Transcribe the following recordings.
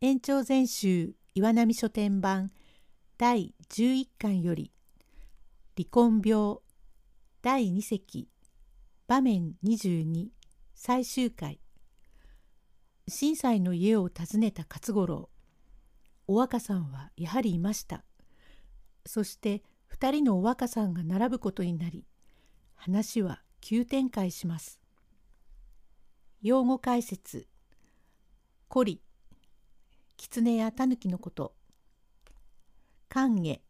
延長全集岩波書店版第11巻より離婚病第2席場面22最終回。震災の家を訪ねた勝五郎。お若さんはやはりいました。そして2人のお若さんが並ぶことになり話は急展開します。用語解説「コリ」狐や狸のこと。寛下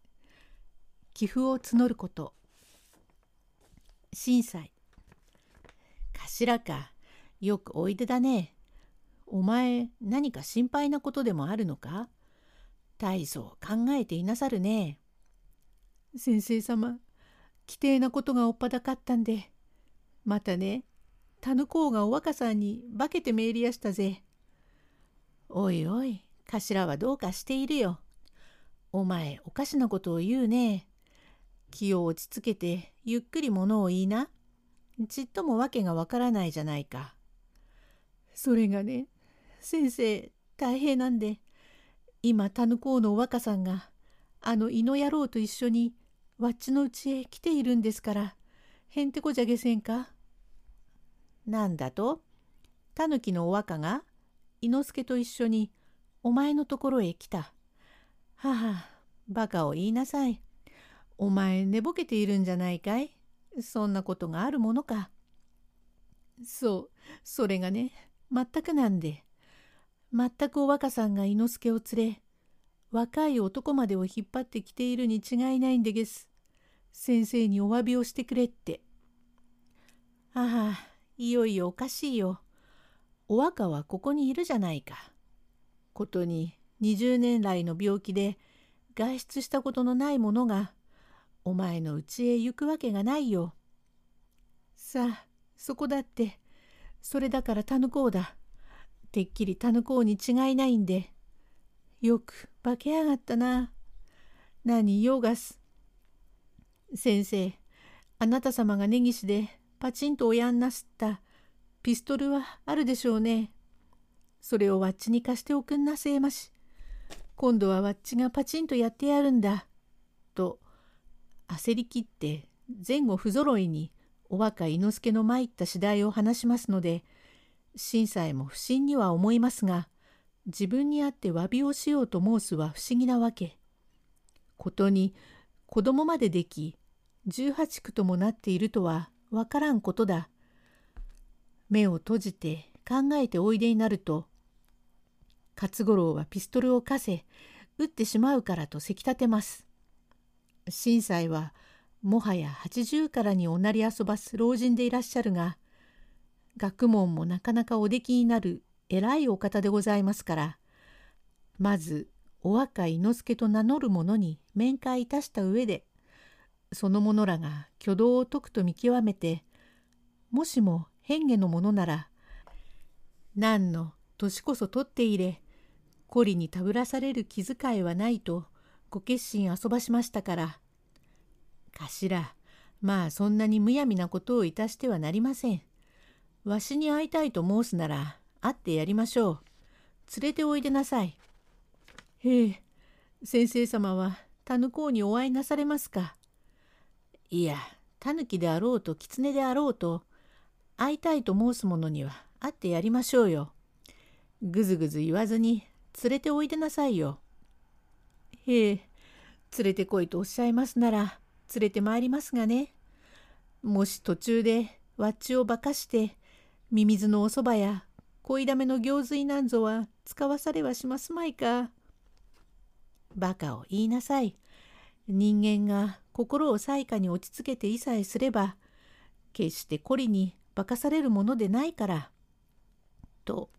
寄付を募ること。震災頭かよくおいでだね。お前何か心配なことでもあるのか？大層考えていなさるね。先生様規定なことがおっぱだかったんで。またね田ぬ公がお若さんに化けてめいりやしたぜ。おいおい。頭はどうかしているよ。お前おかしなことを言うね。気を落ち着けてゆっくりものを言いな。ちっとも訳がわからないじゃないか。それがね、先生大変なんで、今田ぬ公のお若さんがあの井の野郎と一緒にわっちのうちへ来ているんですから、へんてこじゃげせんか。なんだと？タヌキのお若が伊之助と一緒にお前のところへ来た。母、バカを言いなさい。お前寝ぼけているんじゃないかい？そんなことがあるものか。そう、それがね、全くなんで。全くお若さんが伊之助を連れ、若い男までを引っ張ってきているに違いないんでげす。先生にお詫びをしてくれって。ああ、いよいよおかしいよ。お若はここにいるじゃないか。ことに20年来の病気で外出したことのない者がお前の家へ行くわけがないよ。さあそこだってそれだから田ぬこうだ。てっきり田ぬこうに違いないんで。よく化けやがったな。何ヨガス。先生あなた様が根岸でパチンとおやんなすったピストルはあるでしょうね。それをわっちに貸しておくんなせえまし。今度はわっちがパチンとやってやるんだ。と焦りきって前後不揃いにお若伊之助の参った次第を話しますので震災も不審には思いますが自分にあって詫びをしようと申すは不思議なわけ。ことに子供まででき18区ともなっているとはわからんことだ。目を閉じて考えておいでになると勝五郎はピストルを貸せ撃ってしまうからとせき立てます。震災はもはや80からにおなり遊ばす老人でいらっしゃるが学問もなかなかおできになる偉いお方でございますからまずお若い之助と名乗る者に面会いたした上でその者らが挙動を解くと見極めてもしも変化の者なら何の年こそ取って入れ。孤りにたぶらされる気遣いはないとご決心遊ばしましたから。頭まあそんなにむやみなことをいたしてはなりません。わしに会いたいと申すなら会ってやりましょう。連れておいでなさい。へえ先生様は田ぬ公にお会いなされますか。いやタヌキであろうと狐であろうと会いたいと申す者には会ってやりましょうよ。ぐずぐず言わずに連れておいでなさいよ。へえ、連れてこいとおっしゃいますなら連れてまいりますがね。もし途中でわっちをばかしてミミズのおそばや恋だめの行水なんぞは使わされはしますまいか。バカを言いなさい。人間が心を災禍に落ち着けていさえすれば決して孤りに化かされるものでないからと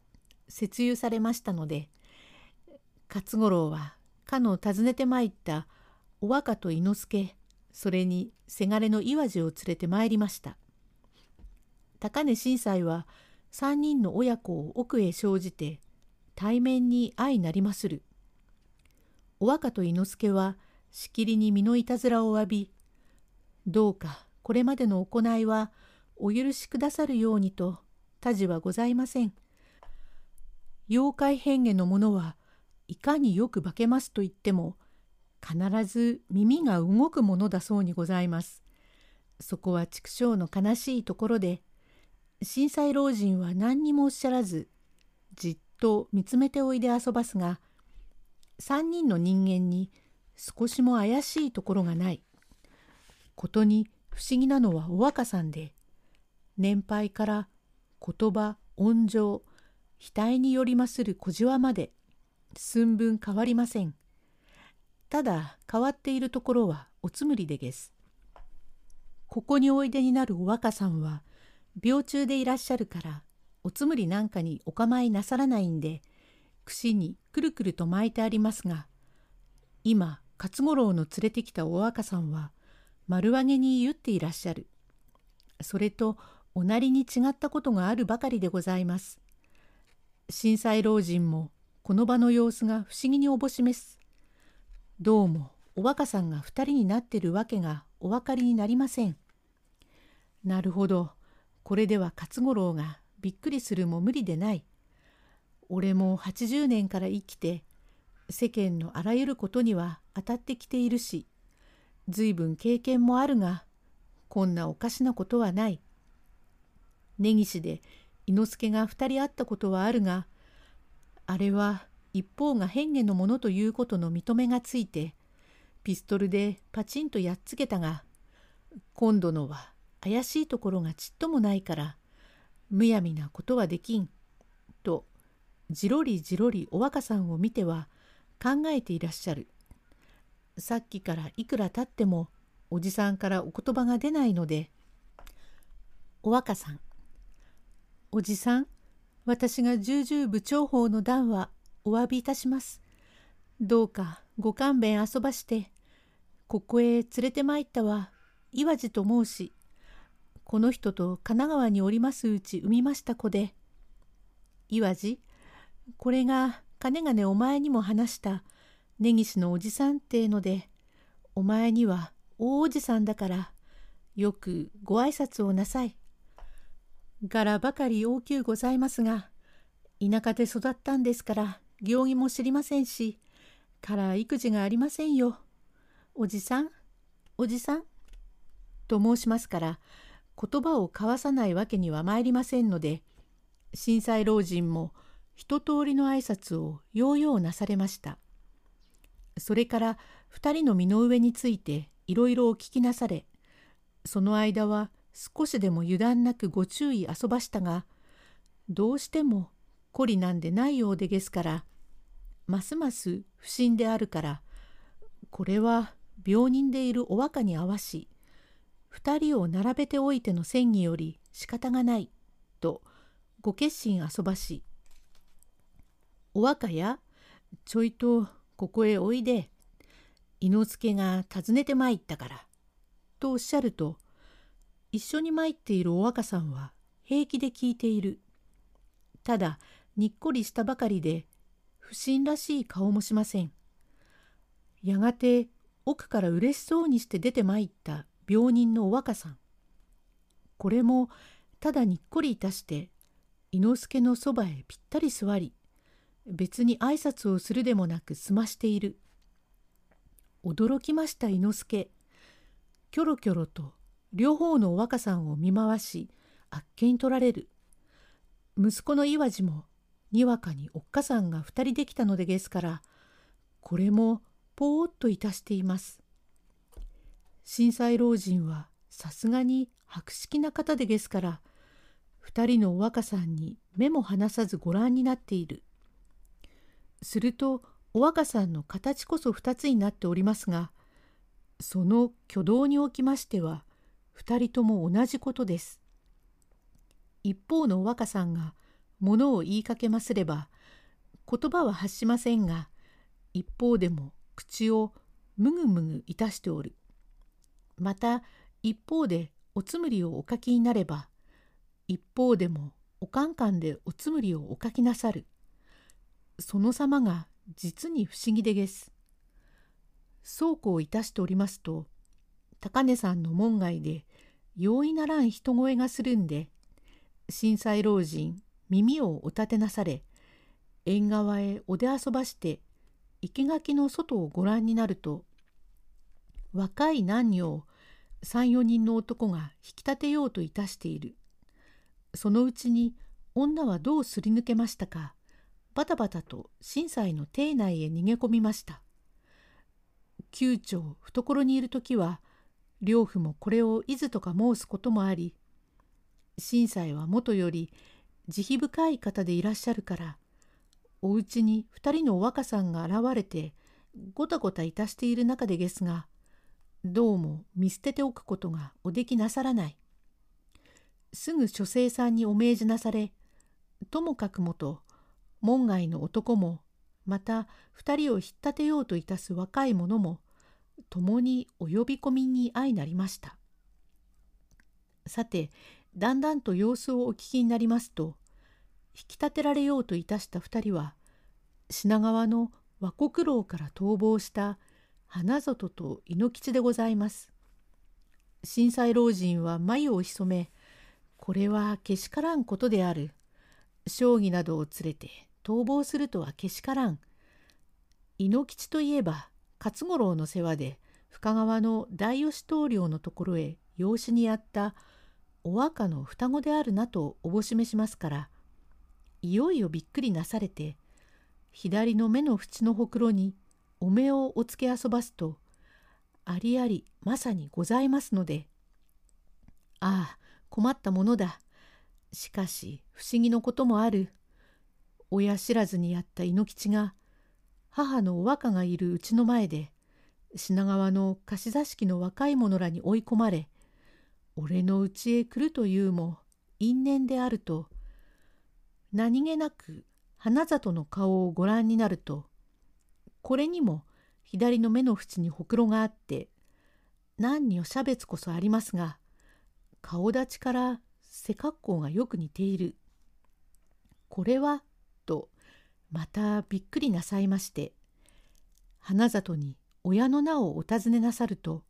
説諭されましたので勝五郎はかの訪ねてまいったお若と伊之助それにせがれの岩路を連れてまいりました高根震災は3人の親子を奥へ生じて対面に相なりまするお若と伊之助はしきりに身のいたずらを浴びどうかこれまでの行いはお許しくださるようにと他事はございません。妖怪変化の者はいかによく化けますと言っても必ず耳が動くものだそうにございます。そこは畜生の悲しいところで震災老人は何にもおっしゃらずじっと見つめておいで遊ばすが3人の人間に少しも怪しいところがない。ことに不思議なのはお若さんで年配から言葉温情額によりまする小じわまで寸分変わりません。ただ変わっているところはおつむりでげす。ここにおいでになるお若さんは病中でいらっしゃるからおつむりなんかにお構いなさらないんで串にくるくると巻いてありますが今勝五郎の連れてきたお若さんは丸上げに言っていらっしゃる。それとおなりに違ったことがあるばかりでございます。震災老人もこの場の様子が不思議におぼしめす。どうもお若さんが二人になってるわけがお分かりになりません。なるほど、これでは勝五郎がびっくりするも無理でない。俺も80年から生きて世間のあらゆることには当たってきているし随分経験もあるがこんなおかしなことはない。根岸で伊之助が二人会ったことはあるがあれは一方が変化のものということの認めがついてピストルでパチンとやっつけたが今度のは怪しいところがちっともないからむやみなことはできん」とじろりじろりお若さんを見ては考えていらっしゃる。さっきからいくら経ってもおじさんからお言葉が出ないので「お若さんおじさん私が重々部長法の段はお詫びいたします。どうかご勘弁遊ばしてここへ連れて参ったは岩地と申しこの人と神奈川におりますうち産みました子で岩地これが金がねお前にも話した根岸のおじさんってのでお前には大おじさんだからよくご挨拶をなさい。柄ばかり大きゅうございますが田舎で育ったんですから行儀も知りませんしから育児がありませんよ。おじさんおじさんと申しますから言葉を交わさないわけには参りませんので震災老人も一通りの挨拶をようようなされました。それから二人の身の上についていろいろお聞きなされその間は少しでも油断なくご注意遊ばしたがどうしても懲りなんでないようでですからますます不審であるからこれは病人でいるお若に合わし二人を並べておいての戦議より仕方がないとご決心遊ばし「お若やちょいとここへおいで伊之助が訪ねてまいったから」とおっしゃると一緒に参っているお若さんは平気で聞いている。ただにっこりしたばかりで不審らしい顔もしません。やがて奥から嬉しそうにして出てまいった病人のお若さん。これもただにっこりいたして伊之助のそばへぴったり座り別に挨拶をするでもなく済ましている。驚きました伊之助。キョロキョロと両方のお若さんを見回しあっけに取られる。息子の岩地もにわかにおっかさんが二人できたのでですからこれもぽーっといたしています。震災老人はさすがに博識な方でですから二人のお若さんに目も離さずご覧になっている。するとお若さんの形こそ二つになっておりますがその挙動におきましては二人とも同じことです。一方の若さんが物を言いかけますれば言葉は発しませんが一方でも口をむぐむぐいたしておる。また一方でおつむりをお書きになれば一方でもおかんかんでおつむりをお書きなさる。その様が実に不思議でげす。そうこういたしておりますと高根さんの門外で容易ならん人声がするんで震災老人耳をお立てなされ縁側へお出遊ばして生垣の外をご覧になると若い男女を34人の男が引き立てようといたしている。そのうちに女はどうすり抜けましたかバタバタと震災の邸内へ逃げ込みました。宮長懐にいる時は両夫もこれをいずとか申すこともあり震災はもとより慈悲深い方でいらっしゃるからおうちに二人のお若さんが現れてごたごたいたしている中でですがどうも見捨てておくことがおできなさらない。すぐ書生さんにお命じなされともかくもと門外の男もまた二人を引っ立てようといたす若い者も共にお呼び込みに相なりました。さてだんだんと様子をお聞きになりますと引き立てられようといたした二人は品川の和国楼から逃亡した花里と猪吉でございます。震災老人は眉を潜めこれはけしからんことである。将棋などを連れて逃亡するとはけしからん。猪吉といえば勝五郎の世話で深川の大吉棟梁のところへ養子にやったお若の双子であるなとおぼしめしますからいよいよびっくりなされて左の目の縁のほくろにお目をおつけ遊ばすとありありまさにございますのでああ困ったものだ。しかし不思議のこともある。親知らずにやった猪吉が母のお若がいるうちの前で品川の貸し座敷の若い者らに追い込まれ俺の家へ来るというも因縁であると何気なく花里の顔をご覧になるとこれにも左の目の縁にほくろがあって何にお差別こそありますが顔立ちから背格好がよく似ている。これはまたびっくりなさいまして花里に親の名をお尋ねなさると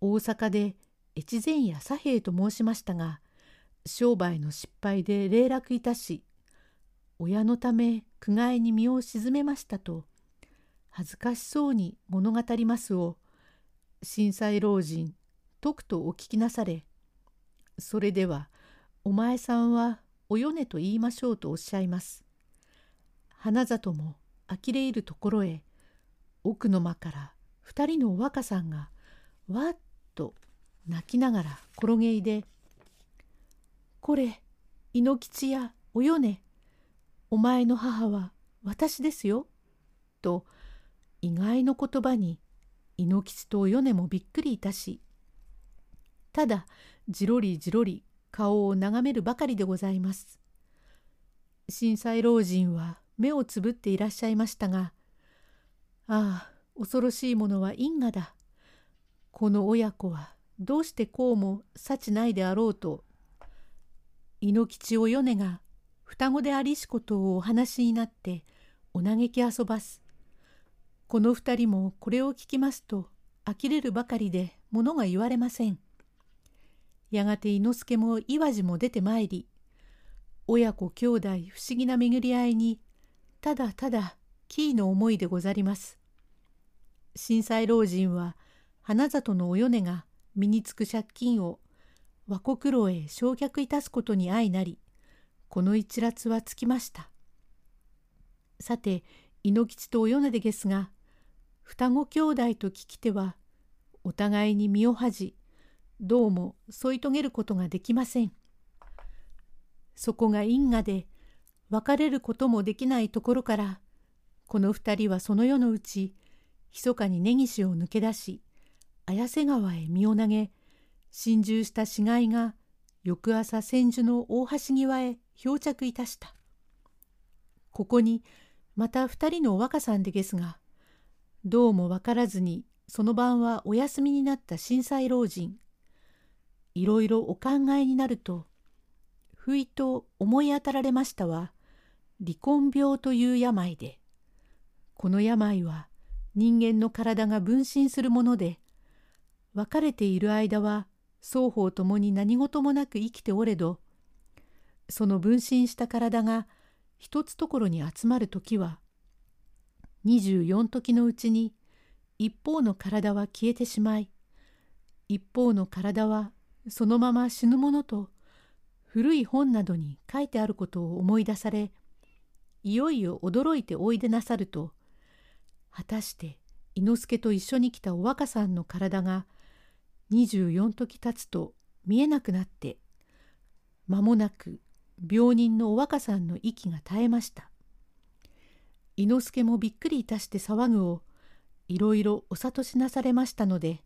大阪で越前や左平と申しましたが商売の失敗で霊落いたし親のため苦界に身を沈めましたと恥ずかしそうに物語りますを震災老人とくとお聞きなされそれではお前さんはおよねと言いましょうとおっしゃいます。花里も呆れ入るところへ奥の間から二人のお若さんがわっと泣きながら転げいで「これ猪吉やおよねお前の母は私ですよ」と意外の言葉に猪吉とおよねもびっくりいたしただじろりじろり顔を眺めるばかりでございます。震災老人は目をつぶっていらっしゃいましたが、ああ、恐ろしいものは因果だ。この親子はどうしてこうも幸ないであろうと、猪吉お米が双子でありしことをお話になってお嘆き遊ばす。この二人もこれを聞きますと呆れるばかりで物が言われません。やがて伊之助も岩路も出てまいり親子兄弟不思議な巡り合いにただただキーの思いでござります。震災老人は花里のお米が身につく借金を和国楼へ焼却いたすことに相なりこの一辣はつきました。さて猪吉とお米でですが双子兄弟と聞きてはお互いに身を恥じどうも添い遂げることができません。そこが因果で別れることもできないところからこの二人はその夜のうち密かに根岸を抜け出し綾瀬川へ身を投げ心中した死骸が翌朝千住の大橋際へ漂着いたした。ここにまた二人のお若さんでですがどうも分からずにその晩はお休みになった震災老人いろいろお考えになるとふいと思い当たられましたは離婚病という病でこの病は人間の体が分身するもので別れている間は双方ともに何事もなく生きておれどその分身した体が一つところに集まる時は24時のうちに一方の体は消えてしまい一方の体はそのまま死ぬものと古い本などに書いてあることを思い出されいよいよ驚いておいでなさると果たして伊之助と一緒に来たお若さんの体が24時経つと見えなくなって間もなく病人のお若さんの息が絶えました。伊之助もびっくりいたして騒ぐをいろいろお諭しなされましたので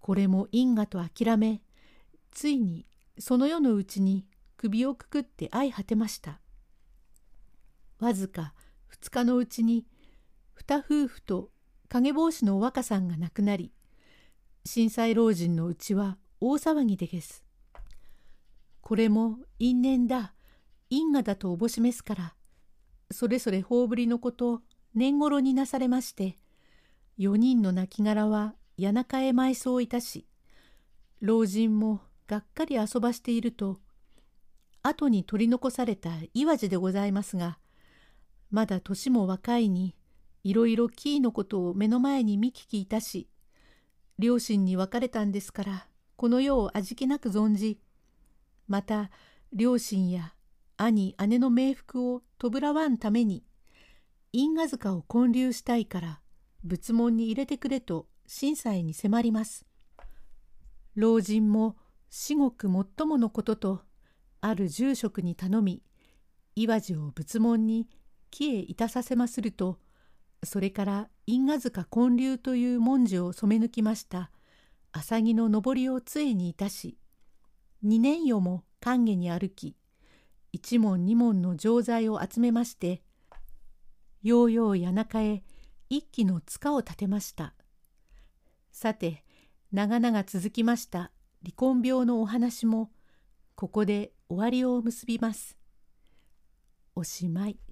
これも因果と諦めついにその夜のうちに首をくくって相果てました。わずか2日のうちに二夫婦と影帽子のお若さんが亡くなり震災老人のうちは大騒ぎでげす。これも因縁だ因果だとおぼしめすからそれぞれ葬りのこと年頃になされまして4人の亡骸は谷中へ埋葬いたし老人もがっかり遊ばしていると後に取り残された岩地でございますがまだ年も若いにいろいろキーのことを目の前に見聞きいたし両親に別れたんですからこの世を味気なく存じまた両親や兄姉の冥福を弔わんために因果塚を建立したいから仏門に入れてくれと審裁に迫ります。老人も至極最ものこととある住職に頼み岩地を仏門に帰へいたさせまするとそれから因果塚建立という文字を染め抜きました浅木の上りを杖にいたし二年夜も寒下に歩き一門二門の錠剤を集めましてようよう谷中へ一気の塚を建てましたさて長々続きました離婚病のお話もここで終わりを結びます。おしまい。